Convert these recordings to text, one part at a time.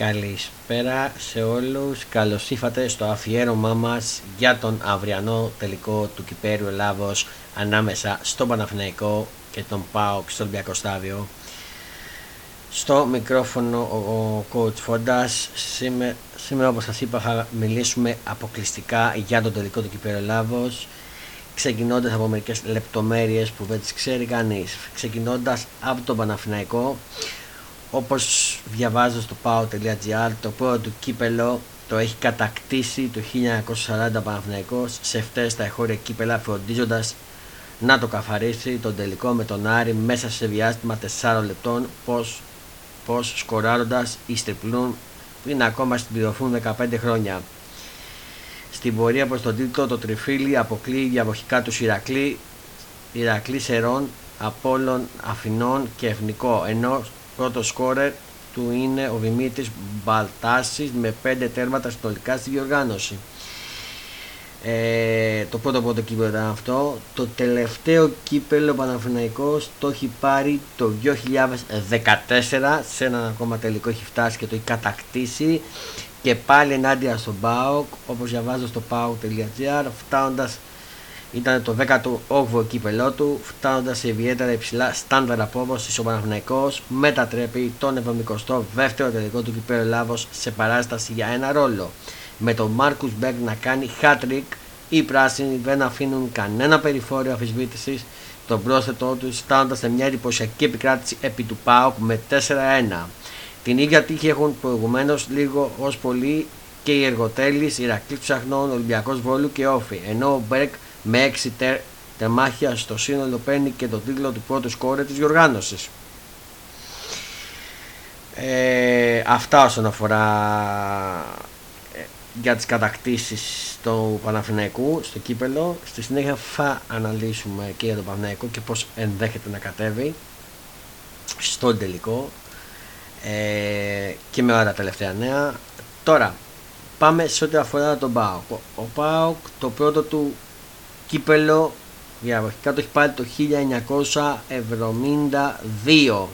Καλησπέρα σε όλους, καλώς ήρθατε στο αφιέρωμά μας για τον αυριανό τελικό του Κυπέριου Ελλάδος ανάμεσα στον Παναθηναϊκό και τον ΠΑΟΚ στο Ολυμπιακό Στάδιο. Στο μικρόφωνο ο coach Φόντας, σήμερα, σήμερα όπως σας είπα θα μιλήσουμε αποκλειστικά για τον τελικό του Κυπέριου Ελλάδος ξεκινώντας από μερικές λεπτομέρειες που δεν τις ξέρει κανείς. Ξεκινώντας από τον Παναθηναϊκό όπως διαβάζω στο pao.gr το πρώτο του κύπελο το έχει κατακτήσει το 1940 Παναθηναϊκός σε φτές τα εχώρια κύπελα φροντίζοντας να το καθαρίσει τον τελικό με τον Άρη μέσα σε διάστημα 4 λεπτών πως, πως σκοράροντας ιστριπλούν πριν ακόμα συμπληρωθούν 15 χρόνια. Στην πορεία προς τον τίτλο το τριφύλι αποκλείει διαβοχικά του Ηρακλή, Ηρακλής Σερών, Απόλλων Αφινών και Εθνικό ενώ Πρώτο σκόρερ του είναι ο Δημήτρης Μπαλτάσης με 5 τέρματα συνολικά στη διοργάνωση. Ε, το πρώτο πρώτο κύπελο ήταν αυτό. Το τελευταίο κύπελο Παναθηναϊκός το έχει πάρει το 2014 σε έναν ακόμα τελικό έχει φτάσει και το έχει κατακτήσει και πάλι ενάντια στον ΠΑΟΚ όπως διαβάζω στο PAOK.gr φτάνοντας ήταν το 18ο κύπελό του, φτάνοντας σε ιδιαίτερα υψηλά στάνταρ απόδοσης ο Παναθυναϊκό μετατρέπει τον 72ο τελικό του κυπέλου Ελλάδος σε παράσταση για ένα ρόλο. Με τον Μάρκους Μπέγκ να κάνει hat-trick, οι πράσινοι δεν αφήνουν κανένα περιφόριο αφισβήτησης τον πρόσθετό τους, φτάνοντας σε μια εντυπωσιακή επικράτηση επί του ΠΑΟΚ με 4-1. Την ίδια τύχη έχουν προηγουμένως λίγο ως πολύ και οι εργοτέλει, Ηρακλής Ψαχνών, Ολυμπιακός Βόλου και Όφη, ενώ ο Μπέγκ με 6 τε, τεμάχια στο σύνολο παίρνει και τον τίτλο του πρώτου σκόρε της διοργάνωσης. Ε, αυτά όσον αφορά ε, για τις κατακτήσεις του Παναθηναϊκού στο κύπελο. Στη συνέχεια θα αναλύσουμε και για τον Παναθηναϊκό και πώς ενδέχεται να κατέβει στο τελικό ε, και με όλα τα τελευταία νέα. Τώρα πάμε σε ό,τι αφορά τον ΠΑΟΚ. Ο ΠΑΟΚ το πρώτο του κύπελο. Διαβατικά το έχει πάρει το 1972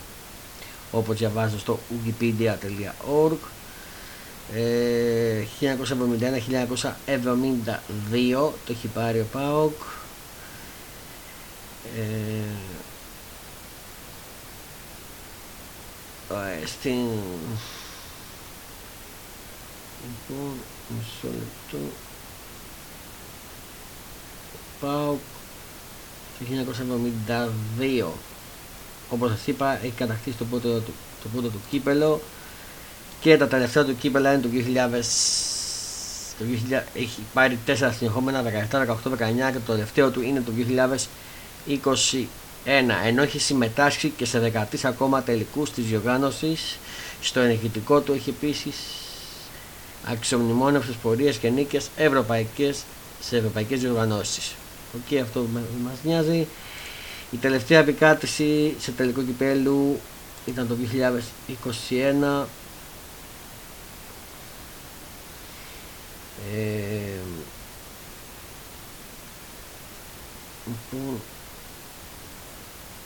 όπως διαβάζω στο wikipedia.org 1971-1972 το έχει πάρει ο ΠΑΟΚ. Ε, ε, στην λοιπόν μισό λεπτό ΠΑΟΚ το 1972 όπως σας είπα έχει κατακτήσει το πρώτο, το, το πρώτο του κύπελο και τα τελευταία του κύπελα είναι το 2000 το 2000 έχει πάρει 4 συνεχόμενα 17, 18, 19 και το τελευταίο του είναι το 2021 ενώ έχει συμμετάσχει και σε 13 ακόμα τελικούς της διοργάνωσης. Στο ενεργητικό του έχει επίσης αξιομνημόνευσες πορείες και νίκες ευρωπαϊκές σε ευρωπαϊκές διοργανώσεις και αυτό μας νοιάζει. Η τελευταία επικράτηση σε τελικό κυπέλου ήταν το 2021. Ε,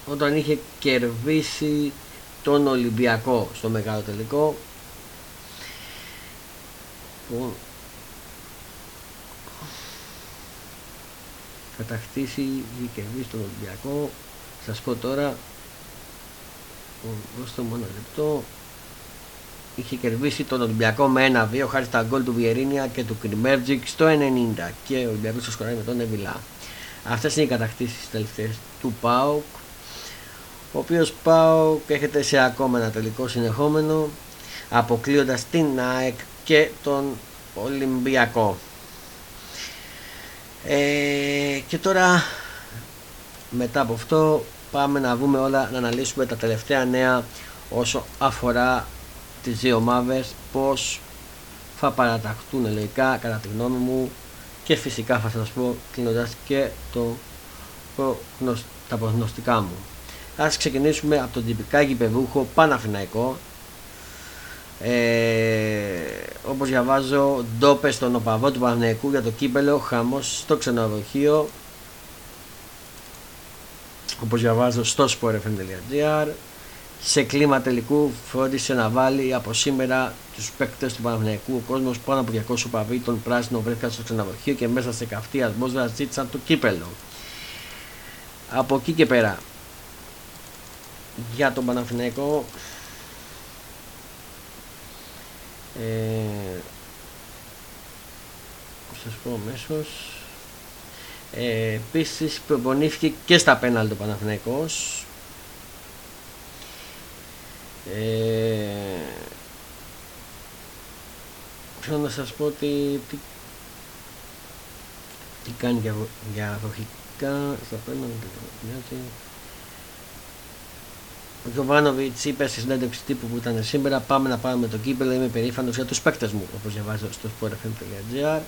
όταν είχε κερδίσει τον Ολυμπιακό στο μεγάλο τελικό κατακτήσει ή κερδίσει τον Ολυμπιακό. Σας πω τώρα, δώστε μου ένα λεπτό. Είχε κερδίσει τον Ολυμπιακό με ένα 2 χάρη στα γκολ του Βιερίνια και του Κρυμέρτζικ στο 90 και ο Ολυμπιακός το σκοράρει με τον Εβιλά. Αυτές είναι οι κατακτήσεις τελευταίες του ΠΑΟΚ ο οποίος ΠΑΟΚ έχετε σε ακόμα ένα τελικό συνεχόμενο αποκλείοντας την ΑΕΚ και τον Ολυμπιακό. Ε, και τώρα μετά από αυτό πάμε να δούμε όλα, να αναλύσουμε τα τελευταία νέα όσο αφορά τις δύο ομάδες, πώς θα παραταχτούν λογικά κατά τη γνώμη μου και φυσικά θα σας πω κλείνοντας και το, τα προγνωστικά μου. Ας ξεκινήσουμε από τον τυπικά γηπεδούχο Παναφυναϊκό ε, όπως διαβάζω ντόπε στον οπαδό του Παναγενικού για το κύπελο χαμός στο ξενοδοχείο όπως διαβάζω στο sportfm.gr σε κλίμα τελικού φρόντισε να βάλει από σήμερα τους παίκτες του Παναθηναϊκού. Ο κόσμος πάνω από 200 παβί των πράσινων βρέθηκαν στο ξενοδοχείο και μέσα σε καυτή ατμόσφαιρα ζήτησαν το κύπελο. Από εκεί και πέρα για τον Παναθηναϊκό ε, σας πω αμέσως. Ε, επίσης προπονήθηκε και στα πέναλ του Παναθηναϊκός. Ε, θέλω να σας πω ότι τι, τι κάνει για, για αρχικά στα πέναλ ο Γιωβάνοβιτς είπε στη συνέντευξη τύπου που ήταν σήμερα: Πάμε να πάμε το κύπελο. Είμαι περήφανος για τους παίκτες μου, όπως διαβάζω στο sportfm.gr.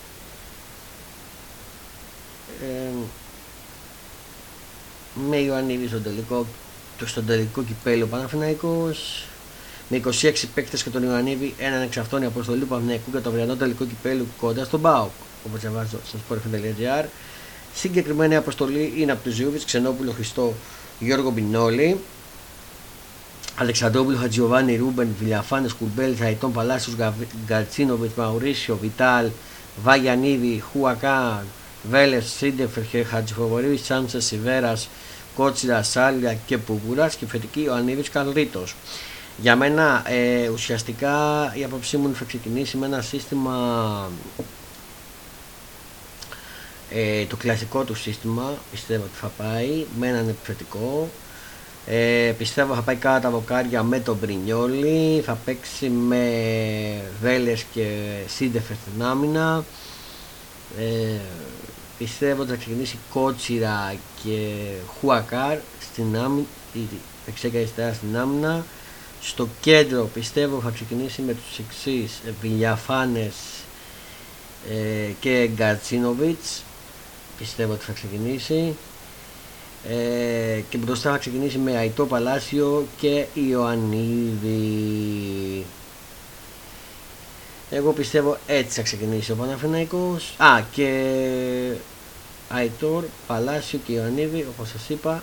Ε, με Ιωαννίδης στον τελικό, το στον τελικό κυπέλο Παναθηναϊκός με 26 παίκτες και τον Ιωαννίδη, έναν εξ αυτών η αποστολή του Παναθηναϊκού για το αυριανό τελικό κυπέλο κοντά στον Μπάουκ, όπως διαβάζω στο sportfm.gr. Συγκεκριμένη αποστολή είναι από τους Ζιούβιτ, Ξενόπουλο Χριστό, Γιώργο Μπινόλη, Αλεξανδρόπουλο, Χατζιωβάνι, Ρούμπεν, Βιλιαφάνες, Κουρμπέλ, Θαϊτών Παλάσιος, Γκαρτσίνοβιτ, Μαουρίσιο, Βιτάλ, Βαγιανίδη, Χουακά, Βέλε, Σίντεφερ, Χατζηφοβορή, Σάντσε, Σιβέρας, Κότσιρα, Σάλια και Πουγούρα και φετική ο Ανίβη Καλρίτο. Για μένα ε, ουσιαστικά η άποψή μου θα ξεκινήσει με ένα σύστημα ε, το κλασικό του σύστημα πιστεύω ότι θα πάει με έναν επιθετικό ε, πιστεύω θα πάει κάτω τα βοκάρια με τον Μπρινιόλι, θα παίξει με Βέλες και Σίντεφερ στην άμυνα. Ε, πιστεύω ότι θα ξεκινήσει Κότσιρα και Χουακάρ στην άμυνα, εξέκα στην άμυνα. Στο κέντρο πιστεύω θα ξεκινήσει με τους εξής Βιλιαφάνες ε, και Γκατσίνοβιτς πιστεύω ότι θα ξεκινήσει ε, και μπροστά θα ξεκινήσει με Αϊτό Παλάσιο και Ιωαννίδη. Εγώ πιστεύω έτσι θα ξεκινήσει ο Παναθηναϊκός. Α, και Αϊτόρ, Παλάσιο και Ιωαννίδη, όπως σας είπα,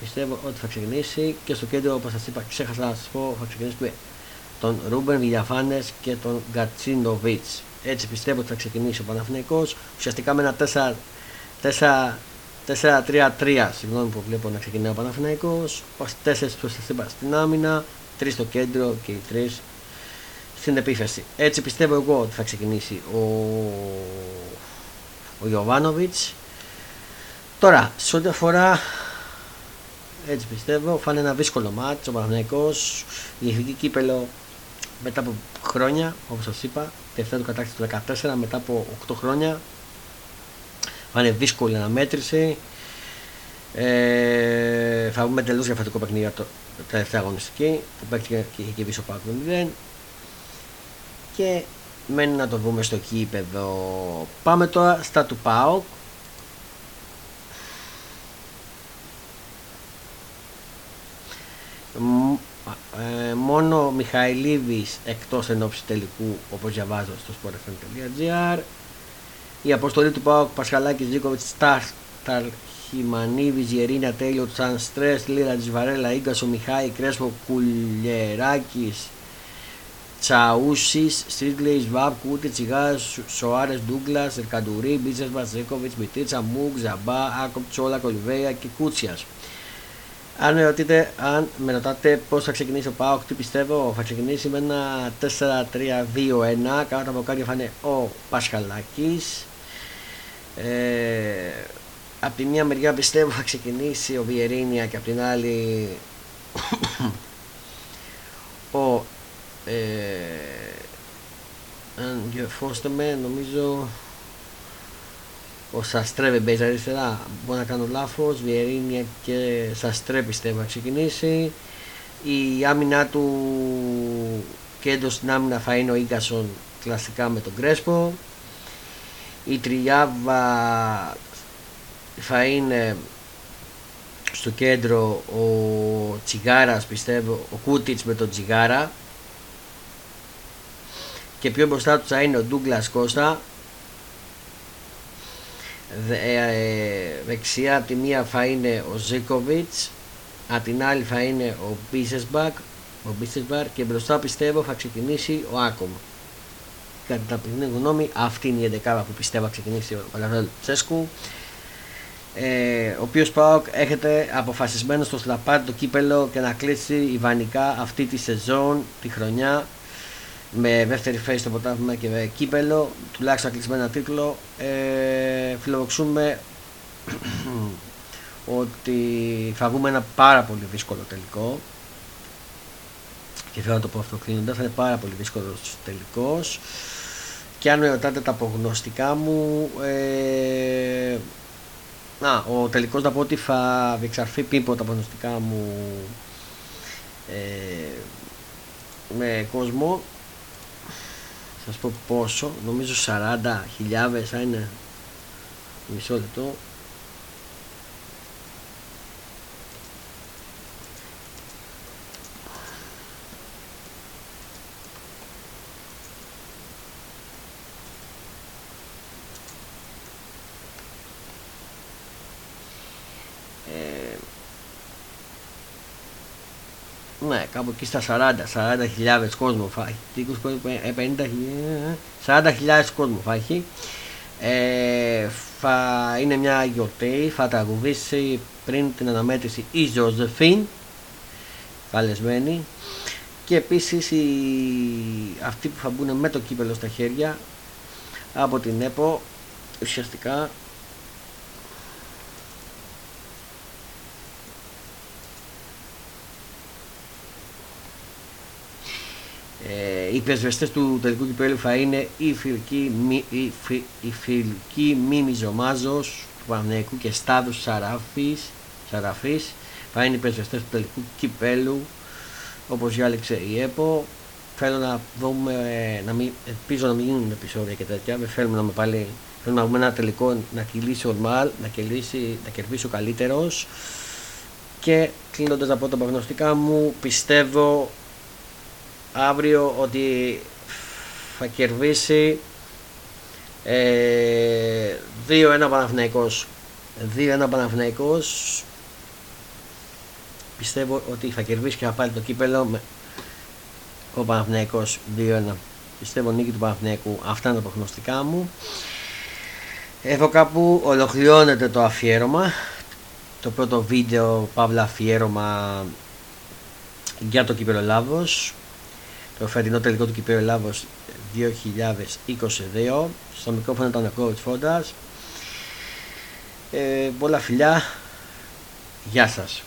πιστεύω ότι θα ξεκινήσει και στο κέντρο, όπως σας είπα, ξέχασα να σας πω, θα ξεκινήσει με τον Ρούμπεν Βιλιαφάνες και τον Γκατσίνοβιτς. Έτσι πιστεύω ότι θα ξεκινήσει ο Παναθηναϊκός, ουσιαστικά με ένα 4 4-3-3, συγγνώμη που βλέπω να ξεκινάει ο Παναθηναϊκός. 4 που σας είπα στην άμυνα, 3 στο κέντρο και οι 3 στην επίθεση. Έτσι πιστεύω εγώ ότι θα ξεκινήσει ο, ο Ιωβάνοβιτς. Τώρα, σε ό,τι αφορά έτσι πιστεύω, θα είναι ένα δύσκολο μάτσο ο Παναθηναϊκός, η εθνική κύπελο μετά από χρόνια, όπως σας είπα, τελευταία του κατάκτηση του 14, μετά από 8 χρόνια, θα είναι δύσκολη αναμέτρηση. Ε, θα βγούμε τελείως διαφορετικό παιχνίδι από το τελευταία αγωνιστική που παίχτηκε και είχε και πίσω πάνω 0 και μένει να το δούμε στο κήπεδο. Πάμε τώρα στα του ΠΑΟΚ. Ε, μόνο Μιχαηλίδης εκτός ενόψη τελικού όπως διαβάζω στο sportfm.gr η αποστολή του Πάοκ Πασχαλάκης Ζήκοβιτς Στάχταρ Χιμανίδη Γερίνια Τέλειο Τσαν Στρες Λίρα Βαρέλα γκασο Μιχάη Κρέσπο Κουλιεράκης Τσαούσης Στρίγκλεϊ Βάπ Κούτε Τσιγά Σοάρες Ντούγκλας Ερκαντουρί Μπίτσα Μπατζέκοβιτ Μιτρίτσα Μούγκ Ζαμπά Άκοπ Τσόλα Κολυβέια και Κούτσιας. Αν με, ρωτείτε, αν με ρωτάτε πώς θα ξεκινήσει ο Πάοκ, τι πιστεύω, θα ξεκινήσει με ένα 4-3-2-1. Κάτω από κάτω θα είναι ο Πασχαλάκης. Ε, από τη μία μεριά πιστεύω θα ξεκινήσει ο Βιερίνια και από την άλλη ο ε, αν διορθώστε με νομίζω ο Σαστρέ παίζει αριστερά. Μπορεί να κάνω λάθος. Βιερίνια και Σαστρέ πιστεύω θα ξεκινήσει. Η άμυνα του κέντρο στην άμυνα θα είναι ο Ίγκασον κλασικά με τον Κρέσπο η τριάβα θα είναι στο κέντρο ο Τσιγάρας πιστεύω, ο Κούτιτς με τον Τσιγάρα και πιο μπροστά τους θα είναι ο Ντούγκλας Κώστα ε, ε, δεξιά από τη μία θα είναι ο Ζίκοβιτς απ' την άλλη θα είναι ο Πίσεσμπακ ο Μπίστεσβαρ και μπροστά πιστεύω θα ξεκινήσει ο Άκομ. Κατά την ταπεινή γνώμη, αυτή είναι η 11 που πιστεύω θα ξεκινήσει ο Λαβέλ Τσέσκου. Ε, ο οποίος Πάοκ έχετε αποφασισμένο στο να πάρει το κύπελο και να κλείσει ιδανικά αυτή τη σεζόν, τη χρονιά με δεύτερη θέση στο ποτάμι και με κύπελο, τουλάχιστον κλεισμένο τίτλο. Ε, φιλοδοξούμε ότι θα βγούμε ένα πάρα πολύ δύσκολο τελικό και θέλω να το πω αυτό κλείνοντας, θα είναι πάρα πολύ δύσκολο τελικός. Και αν με ρωτάτε τα απογνωστικά μου, ε, α, ο τελικός να πω ότι θα διεξαρθεί πριν από τα απογνωστικά μου ε, με κόσμο. Σας πω πόσο, νομίζω 40.000 θα είναι μισό λεπτό ναι, κάπου εκεί στα 40, 40.000 κόσμο θα έχει. 50, 40.000 κόσμο θα έχει. Ε, θα είναι μια γιορτή, θα τραγουδήσει πριν την αναμέτρηση η Ζωζεφίν, καλεσμένη. Και επίσης οι, αυτοί που θα μπουν με το κύπελο στα χέρια από την ΕΠΟ ουσιαστικά οι πρεσβευτές του τελικού κυπέλου θα είναι η φιλική, η, η φιλική Μίμη Ζωμάζος του Παναγικού και Στάδους Σαράφης, Σαραφής θα είναι οι πρεσβευτές του τελικού κυπέλου όπως διάλεξε η ΕΠΟ. Θέλω να δούμε, να μην, ελπίζω να μην γίνουν επεισόδια και τέτοια. Δεν θέλουμε να με πάλι Θέλω να δούμε ένα τελικό να κυλήσει ο Μαλ, να, κερδίσει, να κερδίσει ο καλύτερος. Και κλείνοντας από τα προγνωστικά μου πιστεύω αύριο ότι θα κερδίσει ε, 2-1 Παναθηναϊκός. 2-1 Παναθηναϊκός. Πιστεύω ότι θα κερδίσει και θα πάρει το κύπελο με ο Παναθηναϊκός 2-1 πιστεύω νίκη του Παναθηναϊκού. Αυτά είναι τα προγνωστικά μου. Εδώ κάπου ολοκληρώνεται το αφιέρωμα. Το πρώτο βίντεο παύλα αφιέρωμα για το κύπελο Λάβος το φετινό τελικό του Κυπέου Ελλάδος 2022 στο μικρόφωνο ήταν ο Κόριτς Φόντας ε, πολλά φιλιά. Γεια σας